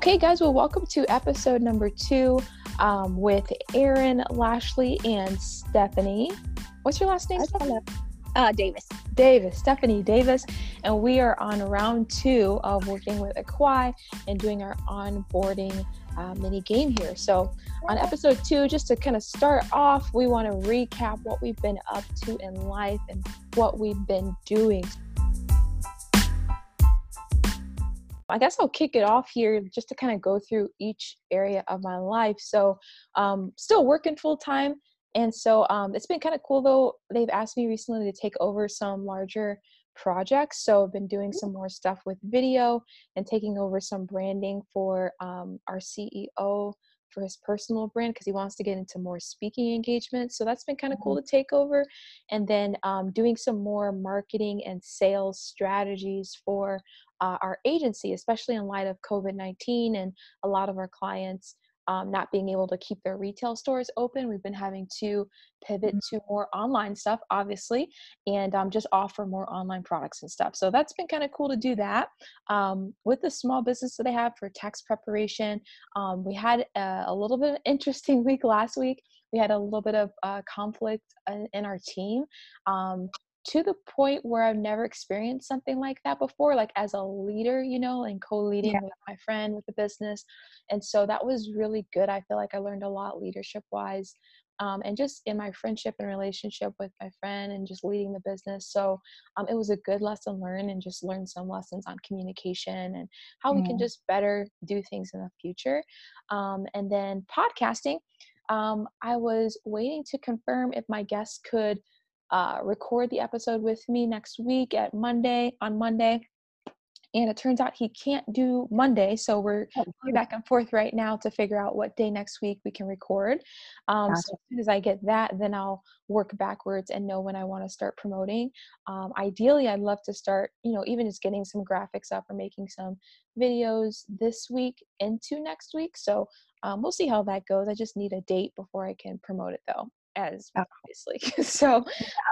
Okay, guys, well, welcome to episode number two um, with Erin, Lashley, and Stephanie. What's your last name? Uh, Davis. Davis, Stephanie Davis, and we are on round two of working with Acquai and doing our onboarding uh, mini game here. So, on episode two, just to kind of start off, we want to recap what we've been up to in life and what we've been doing. I guess I'll kick it off here just to kind of go through each area of my life. So, um, still working full time. And so um, it's been kind of cool though. They've asked me recently to take over some larger projects. So I've been doing some more stuff with video and taking over some branding for um, our CEO for his personal brand because he wants to get into more speaking engagements. So that's been kind of cool Mm-hmm. to take over. And then um, doing some more marketing and sales strategies for uh, our agency, especially in light of COVID 19 and a lot of our clients. Um, not being able to keep their retail stores open, we've been having to pivot to more online stuff, obviously, and um, just offer more online products and stuff. So that's been kind of cool to do that. Um, with the small business that I have for tax preparation, um, we had a, a little bit of an interesting week last week. We had a little bit of uh, conflict in, in our team. To the point where I've never experienced something like that before, like as a leader, you know, and co leading Yeah. with my friend with the business. And so that was really good. I feel like I learned a lot leadership wise. Um, and just in my friendship and relationship with my friend and just leading the business. So um, it was a good lesson learned and just learned some lessons on communication and how we can Mm. just better do things in the future. Um, and then podcasting, um, I was waiting to confirm if my guest could uh, record the episode with me next week at Monday on Monday. And it turns out he can't do Monday, so we're going back and forth right now to figure out what day next week we can record. Um, So as soon as I get that, then I'll work backwards and know when I want to start promoting. Um, ideally, I'd love to start, you know, even just getting some graphics up or making some videos this week into next week. So um, we'll see how that goes. I just need a date before I can promote it, though, as obviously. so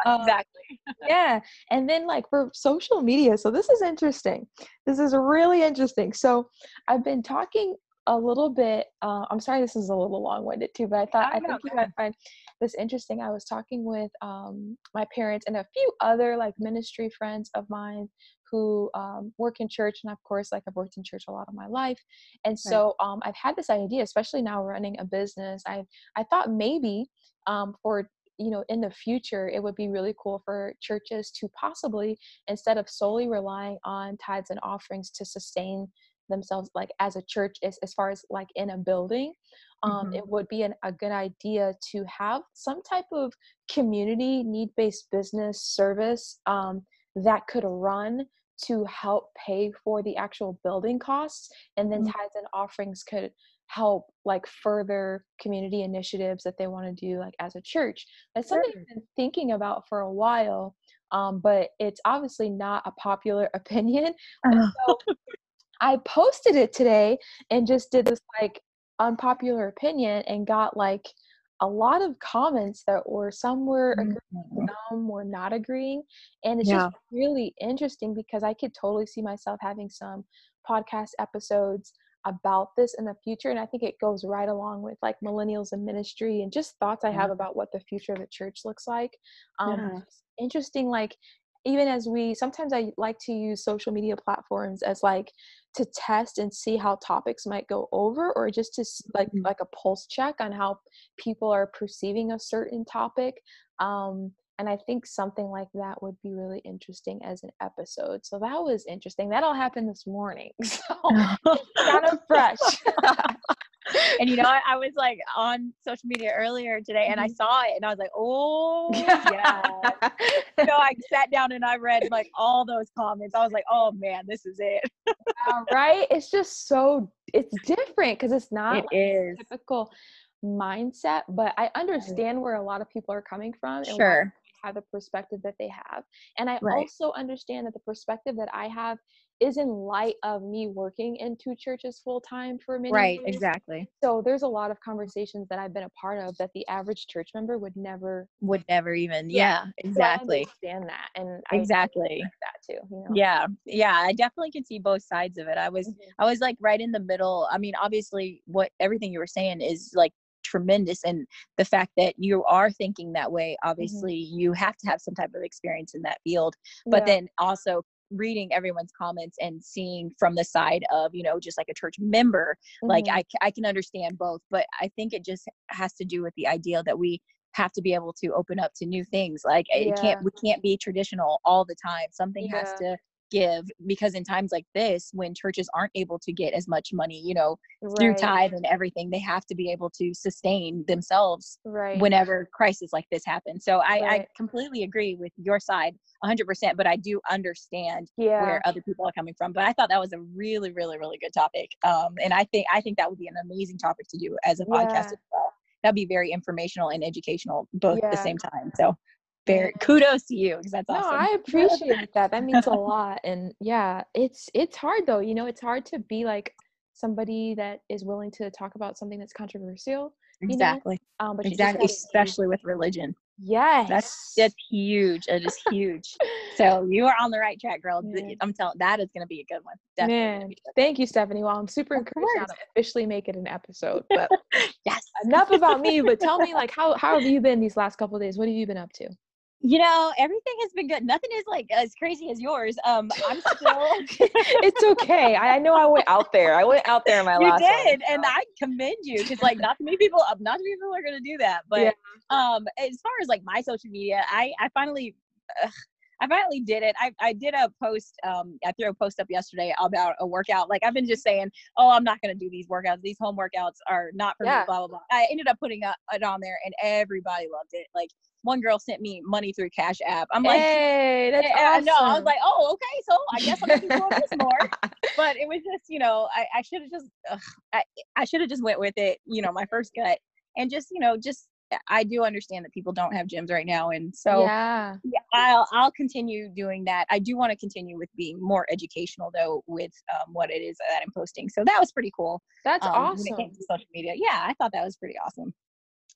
um, exactly. yeah and then like for social media so this is interesting this is really interesting so i've been talking a little bit uh, i'm sorry this is a little long-winded too but i thought Oh, i think you might find this interesting i was talking with um, my parents and a few other like ministry friends of mine who um, work in church and of course like i've worked in church a lot of my life and so um, i've had this idea especially now running a business i i thought maybe um, for you know in the future it would be really cool for churches to possibly instead of solely relying on tithes and offerings to sustain themselves like as a church as, as far as like in a building um, Mhm. it would be an, a good idea to have some type of community need-based business service um, that could run to help pay for the actual building costs and then Mhm. tithes and offerings could help like further community initiatives that they want to do like as a church that's something Sure. i've been thinking about for a while um, but it's obviously not a popular opinion Uh, so i posted it today and just did this like unpopular opinion and got like a lot of comments that were some were agreeing mhm. some were not agreeing and it's Yeah. just really interesting because i could totally see myself having some podcast episodes about this in the future and i think it goes right along with like millennials and ministry and just thoughts i have about what the future of the church looks like um Yeah. interesting like even as we sometimes i like to use social media platforms as like to test and see how topics might go over or just to like Mhm. like a pulse check on how people are perceiving a certain topic um and i think something like that would be really interesting as an episode. So that was interesting. That all happened this morning so kind of fresh and you know, I, I was like on social media earlier today and I Mhm. saw it and I was like, oh, yeah. so I sat down and I read like all those comments. I was like, oh man, this is it. Yeah, right it's just so it's different because it's not It is. typical mindset, but I understand where a lot of people are coming from and Sure. have the perspective that they have. And I Right. also understand that the perspective that I have is in light of me working in two churches full time for many years. right years. exactly So there's a lot of conversations that I've been a part of that the average church member would never would never even Yeah. yeah, so exactly understand that, and exactly that too. You know? yeah yeah i definitely can see both sides of it i was Mhm. i was like right in the middle i mean obviously what everything you were saying is like tremendous and the fact that you are thinking that way Mm-hmm. obviously you have to have some type of experience in that field but Yeah. then also reading everyone's comments and seeing from the side of you know just like a church member like mm-hmm. I, I, can understand both but i think it just has to do with the idea that we have to be able to open up to new things like it can't we can't be traditional all the time something has to give because in times like this when churches aren't able to get as much money you know through tithe and everything they have to be able to sustain themselves right, whenever crisis like this happens. So i, I completely agree with your side 100% but i do understand yeah, where other people are coming from but i thought that was a really really really good topic um and i think i think that would be an amazing topic to do as a podcast Yeah. as well. That'd be very informational and educational both at the same time so very kudos to you because that's No, I appreciate that. That means a lot. And yeah, it's it's hard though. You know, it's hard to be like somebody that is willing to talk about something that's controversial. know, exactly Um, but exactly especially with religion yes, that's that's huge it is huge so you are on the right track girl Yeah. i'm telling that is going to be a good one Definitely Man, good. thank you, Stephanie. Well, I'm super Of encouraged now course. to officially make it an episode. But yes enough about me. But tell me, like, how how have you been these last couple of days? What have you been up to? You know everything has been good nothing is like as crazy as yours um i'm still it's okay. I, I know I went out there. I went out there in my you last. one, did and i commend you because like not too many people uh, not too many people are going to do that but Yeah. um as far as like my social media i i finally ugh, I finally did it. I, I did a post. Um, I threw a post up yesterday about a workout. Like I've been just saying, oh, I'm not gonna do these workouts. These home workouts are not for Yeah. me. Blah blah blah. I ended up putting it on there, and everybody loved it. Like one girl sent me money through Cash App. I'm like, hey, that's yeah, awesome. no, I was like, oh, okay, so I guess I'm gonna do this more. But it was just, you know, I, I should have just, ugh, I, I should have just went with it. You know, my first gut, and just, you know, just I do understand that people don't have gyms right now, and so yeah, yeah, I'll I'll continue doing that. I do want to continue with being more educational though with um, what it is that I'm posting. So that was pretty cool. that's um, awesome. When it came to social media, yeah, I thought that was pretty awesome.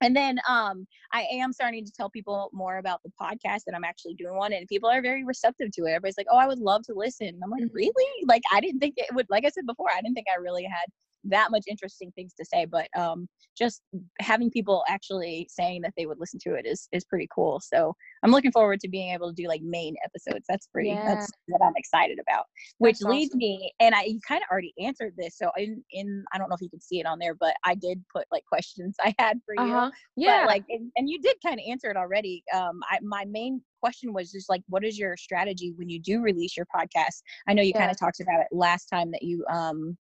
And then um, I am starting to tell people more about the podcast that I'm actually doing one, and people are very receptive to it. Everybody's like, "Oh, I would love to listen." And I'm like, Mhm. "Really?" Like I didn't think it would. Like I said before, I didn't think I really had that much interesting things to say, but um, just having people actually saying that they would listen to it is is pretty cool. So I'm looking forward to being able to do like main episodes. That's pretty. Yeah. That's what I'm excited about. Which That's leads awesome. me, and I you kind of already answered this. So in in I don't know if you can see it on there, but I did put like questions I had for Uh you. Yeah. But like, and, and you did kind of answer it already. Um, I, my main question was just like, what is your strategy when you do release your podcast? I know you kind of talked about it last time that you um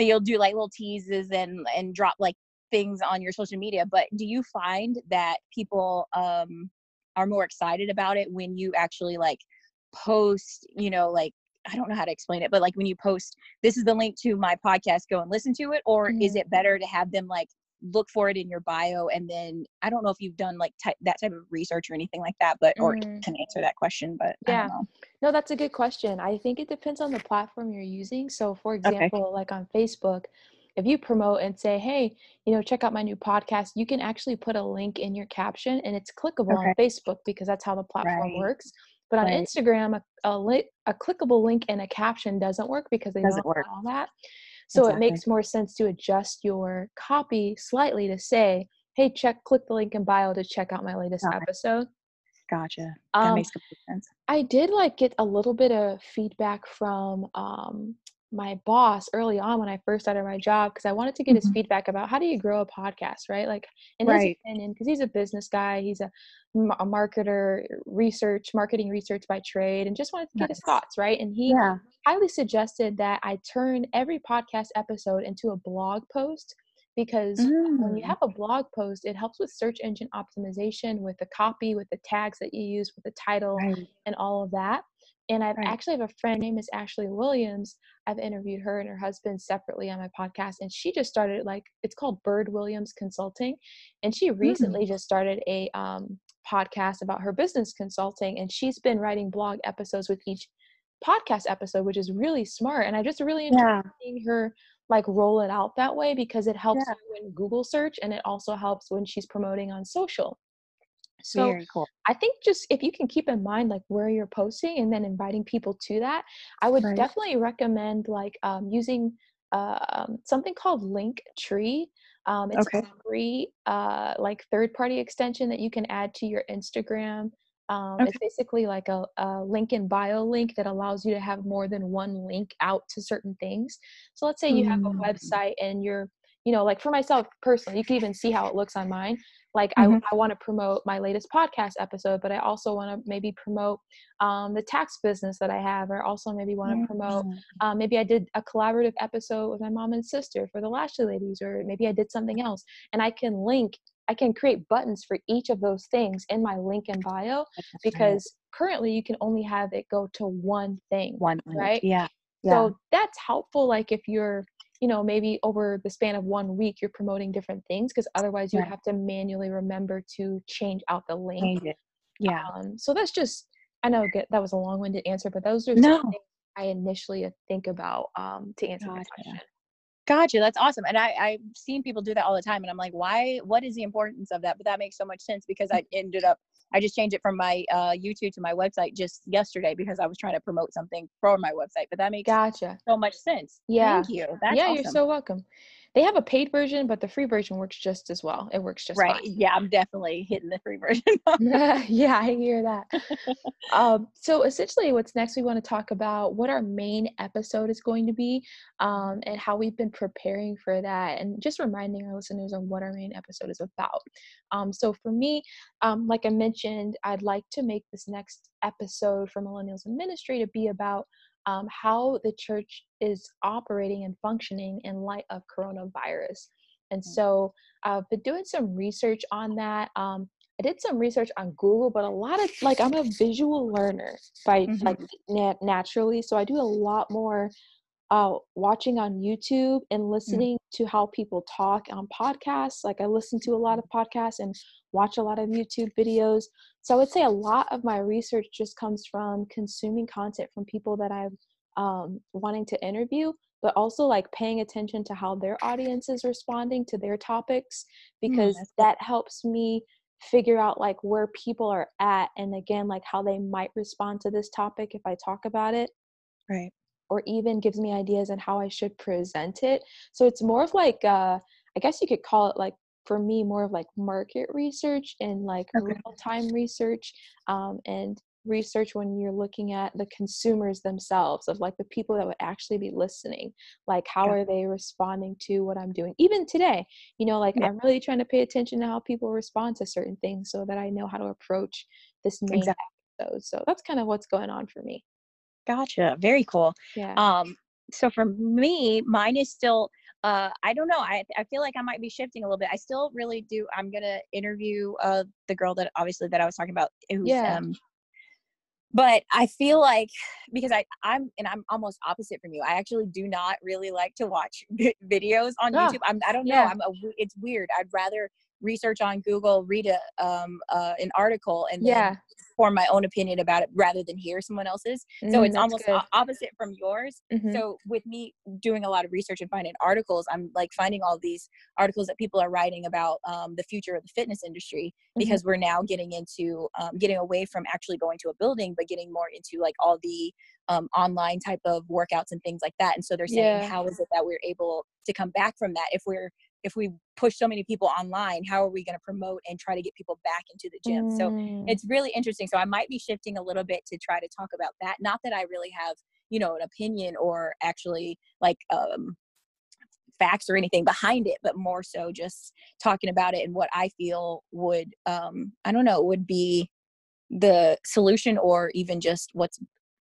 that you'll do like little teases and and drop like things on your social media. But do you find that people um are more excited about it when you actually like post, you know, like I don't know how to explain it, but like when you post, this is the link to my podcast, go and listen to it, or is Mhm. it better to have them like look for it in your bio and then I don't know if you've done like ty- that type of research or anything like that, but or Mhm. can answer that question, but I Yeah. don't know. No, that's a good question. I think it depends on the platform you're using. So, for example, like on Facebook, if you promote and say, hey, you know, check out my new podcast, you can actually put a link in your caption and it's clickable on Facebook because that's how the platform Right. works. But on Right. Instagram, a, a, li- a clickable link in a caption doesn't work because they Doesn't don't work. allow that. So it makes more sense to adjust your copy slightly to say, hey, check, click the link in bio to check out my latest Got it. episode. Gotcha. That Um, makes complete sense. I did like get a little bit of feedback from um, my boss early on when I first started my job because I wanted to get his Mhm. feedback about how do you grow a podcast, right? Like in Right. his opinion, because he's a business guy, he's a, a, marketer, research, marketing research by trade, and just wanted to get his thoughts, right? And he Yeah. highly suggested that I turn every podcast episode into a blog post because when you Mm. have a blog post, it helps with search engine optimization, with the copy, with the tags that you use, with the title, Right. and all of that. And I've Right. actually have a friend her name is Ashley Williams. I've interviewed her and her husband separately on my podcast, and she just started like it's called Bird Williams Consulting, and she recently just started a um, podcast about her business consulting, and she's been writing blog episodes with each podcast episode, which is really smart. And I just really enjoy Yeah. seeing her like roll it out that way because it helps Yeah. you in Google search and it also helps when she's promoting on social. So cool. I think just if you can keep in mind like where you're posting and then inviting people to that, I would Right. definitely recommend like um, using uh, um, something called Linktree. Um, it's Okay. a free uh, like third party extension that you can add to your Instagram. Um, It's basically like a, a link in bio link that allows you to have more than one link out to certain things. So let's say you have a Mm. website and you're, you know, like for myself personally, you can even see how it looks on mine like I, Mhm. I want to promote my latest podcast episode but i also want to maybe promote um, the tax business that i have or also maybe want to promote um, maybe i did a collaborative episode with my mom and sister for the lashley ladies or maybe i did something else and i can link i can create buttons for each of those things in my link in bio because currently you can only have it go to one thing one link. right? Yeah. Yeah. so that's helpful like if you're you know maybe over the span of one week you're promoting different things because otherwise you Right. have to manually remember to change out the link Yeah. um, so that's just i know that was a long-winded answer but those are No. things i initially uh, think about um, to answer Gotcha. question Gotcha. That's awesome. And I, I've seen people do that all the time. And I'm like, why? What is the importance of that? But that makes so much sense because I ended up, I just changed it from my uh, YouTube to my website just yesterday because I was trying to promote something for my website. But that makes gotcha so much sense. Yeah. Thank you. That's yeah awesome. you're so welcome they have a paid version but the free version works just as well it works just right. fine Yeah. I'm definitely hitting the free version. yeah, I hear that. um, so essentially, what's next? We want to talk about what our main episode is going to be, um, and how we've been preparing for that, and just reminding our listeners on what our main episode is about. Um, so for me, um, like I mentioned, I'd like to make this next episode for Millennials in Ministry to be about um, how the church is operating and functioning in light of coronavirus. And so I've been doing some research on that. Um, I did some research on Google, but a lot of like I'm a visual learner by Mhm. like nat- naturally, so I do a lot more uh, watching on YouTube and listening to how people talk on podcasts. Like I listen to a lot of podcasts and watch a lot of YouTube videos. So I would say a lot of my research just comes from consuming content from people that I'm um, wanting to interview, but also like paying attention to how their audience is responding to their topics because that's good. that helps me figure out like where people are at and again like how they might respond to this topic if I talk about it right. Or even gives me ideas on how I should present it. So it's more of like uh I guess you could call it like for me more of like market research and like Okay. real time research um, and research when you're looking at the consumers themselves of like the people that would actually be listening like how Got are they responding to what i'm doing even today you know like Yeah. i'm really trying to pay attention to how people respond to certain things so that i know how to approach this main Exactly. episode so that's kind of what's going on for me Gotcha. Very cool. yeah Um, so for me, mine is still uh I don't know. I I feel like I might be shifting a little bit. I still really do I'm gonna interview uh the girl that obviously that I was talking about who's Yeah. um but I feel like because I I'm and I'm almost opposite from you. I actually do not really like to watch videos on Oh, YouTube. I'm I don't know. yeah. I'm a, it's weird. I'd rather research on Google, read a um uh an article and then yeah form my own opinion about it rather than hear someone else's. So Mm, it's almost o- opposite from yours. Mhm. So with me doing a lot of research and finding articles, I'm like finding all these articles that people are writing about um, the future of the fitness industry Mm-hmm. because we're now getting into um, getting away from actually going to a building, but getting more into like all the um, online type of workouts and things like that. And so they're saying, Yeah. how is it that we're able to come back from that if we're if we push so many people online how are we going to promote and try to get people back into the gym? So Mm, it's really interesting. So i might be shifting a little bit to try to talk about that. Not that i really have you know an opinion or actually like um facts or anything behind it but more so just talking about it and what i feel would um i don't know would be the solution or even just what's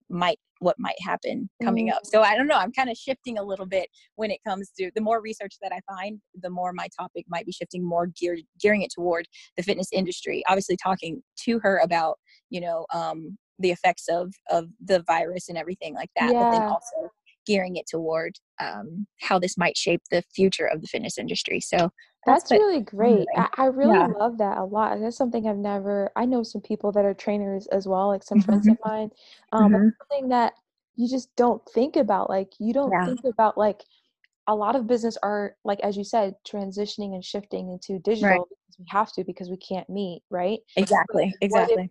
might what might happen coming up. So i don't know i'm kind of shifting a little bit when it comes to the more research that i find the more my topic might be shifting more geared gearing it toward the fitness industry. Obviously talking to her about you know um the effects of of the virus and everything like that but then also gearing it toward um how this might shape the future of the fitness industry. So That's really great. I, I really Yeah. love that a lot. And that's something I've never, I know some people that are trainers as well, like some friends of mine. Um, Mhm. something that you just don't think about like you don't Yeah. think about like a lot of business are like as you said transitioning and shifting into digital because we have to because we can't meet right Exactly. if- Exactly.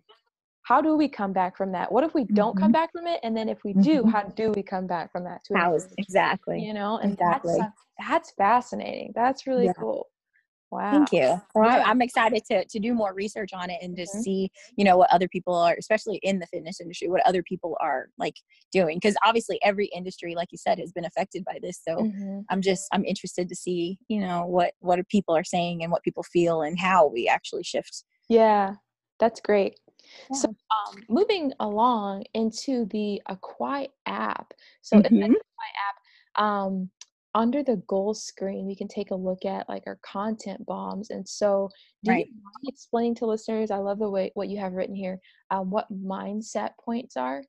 how do we come back from that what if we don't come Mhm. back from it and then if we do Mhm. how do we come back from that to How is exactly. you know and Exactly. that's that's fascinating that's really Yeah. cool wow Thank you. Well, Yeah. I'm excited to to do more research on it and just Mhm. see, you know, what other people are, especially in the fitness industry, what other people are like doing. Because obviously, every industry, like you said, has been affected by this. So Mhm. I'm just I'm interested to see, you know, what what people are saying and what people feel and how we actually shift. yeah that's great so um, moving along into the Acquire app. So in the. Acquire app, um, under the goals screen, we can take a look at like our content bombs. And so, do Right. you to listeners? I love the way what you have written here. Um, what mindset points are?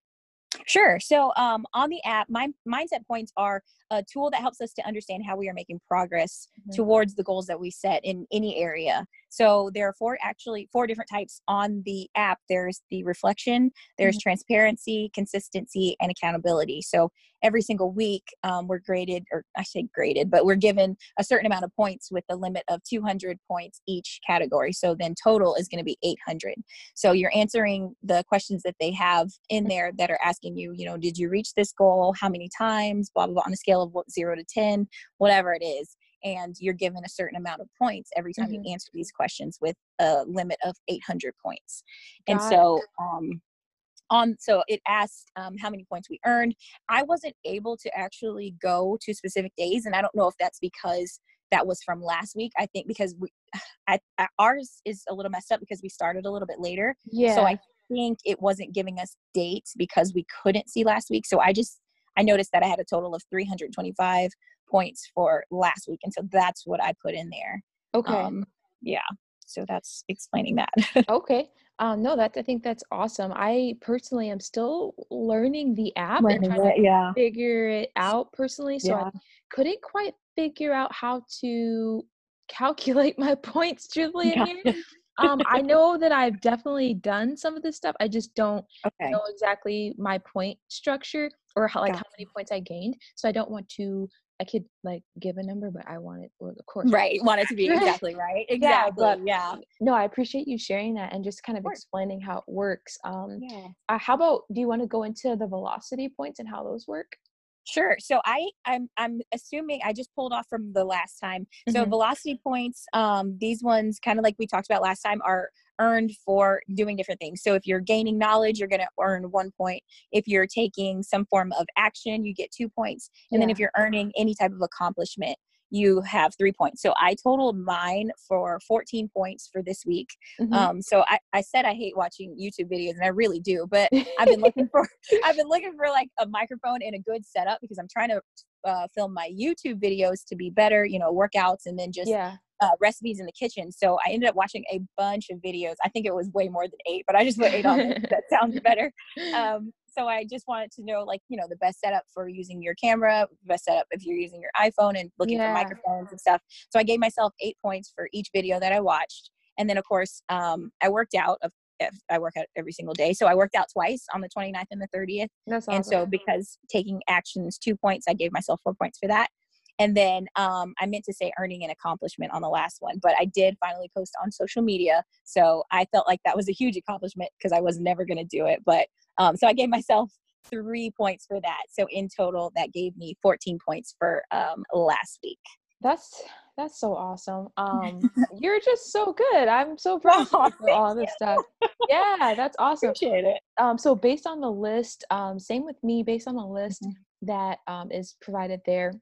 Sure. So um, on the app, my mindset points are a tool that helps us to understand how we are making progress Mhm. towards the goals that we set in any area. So there are four actually four different types on the app. There's the reflection, there's transparency, consistency, and accountability. So every single week um, we're graded, or I say graded, but we're given a certain amount of points with a limit of 200 points each category. So then total is going to be 800. So you're answering the questions that they have in there that are asking you, you know, did you reach this goal? How many times? Blah, blah, blah, on a scale of what, zero to 10, whatever it is. And you're given a certain amount of points every time Mhm. you answer these questions with a limit of 800 points. and Got it. so, um, on so it asked um, how many points we earned. I wasn't able to actually go to specific days, and I don't know if that's because that was from last week. I think because we, I, I, ours is a little messed up because we started a little bit later. Yeah. So I think it wasn't giving us dates because we couldn't see last week. So I just I noticed that I had a total of 325 points for last week, and so that's what I put in there. okay. Um, yeah. So that's explaining that. okay. Um, no, that I think that's awesome. I personally am still learning the app and Learning trying to yeah. figure it out personally. So I couldn't quite figure out how to calculate my points truthfully Yeah. here. Um, I know that I've definitely done some of this stuff. I just don't Okay. know exactly my point structure or how like how many points I gained. So I don't want to. I could like give a number, but I want it, well, of course. Right. Want it to be exactly right. Yeah, Exactly. but Yeah. no, I appreciate you sharing that and just kind of course. explaining how it works. Um, Yeah. uh, how about do you want to go into the velocity points and how those work? Sure. So I I'm I'm assuming I just pulled off from the last time. So Mhm. velocity points, um, these ones kind of like we talked about last time are earned for doing different things. So if you're gaining knowledge, you're going to earn one point. If you're taking some form of action, you get two points. And then if you're earning any type of accomplishment, you have three points. So I totaled mine for 14 points for this week. Mhm. Um, so I, I said I hate watching YouTube videos, and I really do. But I've been looking for I've been looking for like a microphone and a good setup because I'm trying to uh, film my YouTube videos to be better, you know, workouts and then just yeah. uh, recipes in the kitchen. So I ended up watching a bunch of videos. I think it was way more than eight, but I just put eight on. 'cause that sounds better. Um, so I just wanted to know, like, you know, the best setup for using your camera, best setup if you're using your iPhone and looking Yeah. for microphones and stuff. So I gave myself eight points for each video that I watched. And then, of course, um, I worked out. Of, I work out every single day. So I worked out twice on the 29th and the 30th. That's awesome. And so because taking actions two points, I gave myself four points for that. And then um, I meant to say earning an accomplishment on the last one, but I did finally post on social media. So I felt like that was a huge accomplishment because I was never going to do it. But um, so I gave myself three points for that. So in total, that gave me 14 points for um, last week. that's that's so awesome. Um, you're just so good. I'm so proud of you for all this stuff. Yeah, that's awesome. Appreciate it. Um, so based on the list, um, same with me. Based on the list Mhm. that um, is provided there,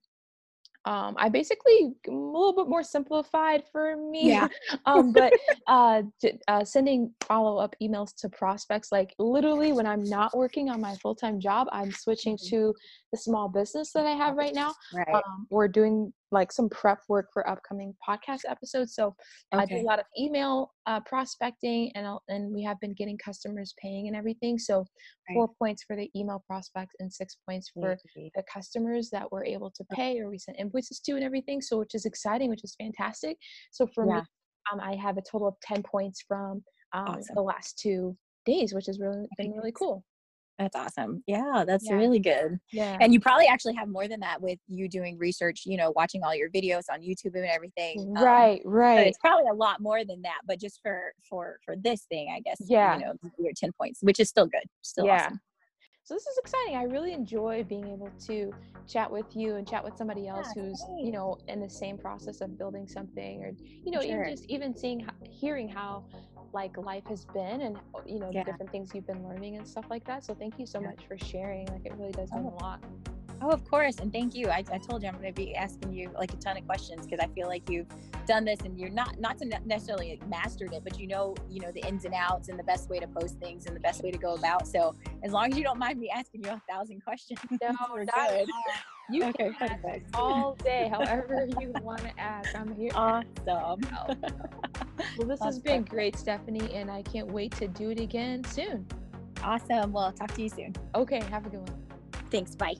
um, I basically a little bit more simplified for me. Yeah. um, but uh, j- uh, sending follow up emails to prospects, like literally when I'm not working on my full time job, I'm switching Mhm. to the small business that I have right now. Right. Um, we're doing like some prep work for upcoming podcast episodes. So I do a lot of email uh, prospecting, and I'll, and we have been getting customers paying and everything. So Right. four points for the email prospects and six points for the customers that we're able to pay or we sent invoices to and everything. So which is exciting, which is fantastic. So for Yeah. me, um, I have a total of ten points from um, Awesome. the last two days, which is really been really cool. That's awesome. Yeah, that's Yeah. really good. Yeah. And you probably actually have more than that with you doing research, you know, watching all your videos on YouTube and everything. um, right, but right. it's probably a lot more than that, but just for for for this thing, I guess. Yeah. You know, your 10 points, which is still good. Still yeah. awesome. So this is exciting. I really enjoy being able to chat with you and chat with somebody else Yeah, who's, same. you know, in the same process of building something or, you know, Sure. even just even seeing, hearing how like life has been and, uh, you know, Yeah. the different things you've been learning and stuff like that. So thank you so Yeah. much for sharing. Like it really does mean Oh. a lot. Oh, of course. And thank you. I, I told you I'm going to be asking you like a ton of questions because I feel like you've done this and you're not, not to necessarily mastered it, but you know, you know, the ins and outs and the best way to post things and the best way to go about. So as long as you don't mind me asking you a thousand questions, No, we're not good. all. You Okay, can ask all day, however you want to ask. I'm here. Awesome. Well, this has been perfect. great, Stephanie, and I can't wait to do it again soon. Awesome. Well, talk to you soon. Okay, have a good one. Thanks. Bye.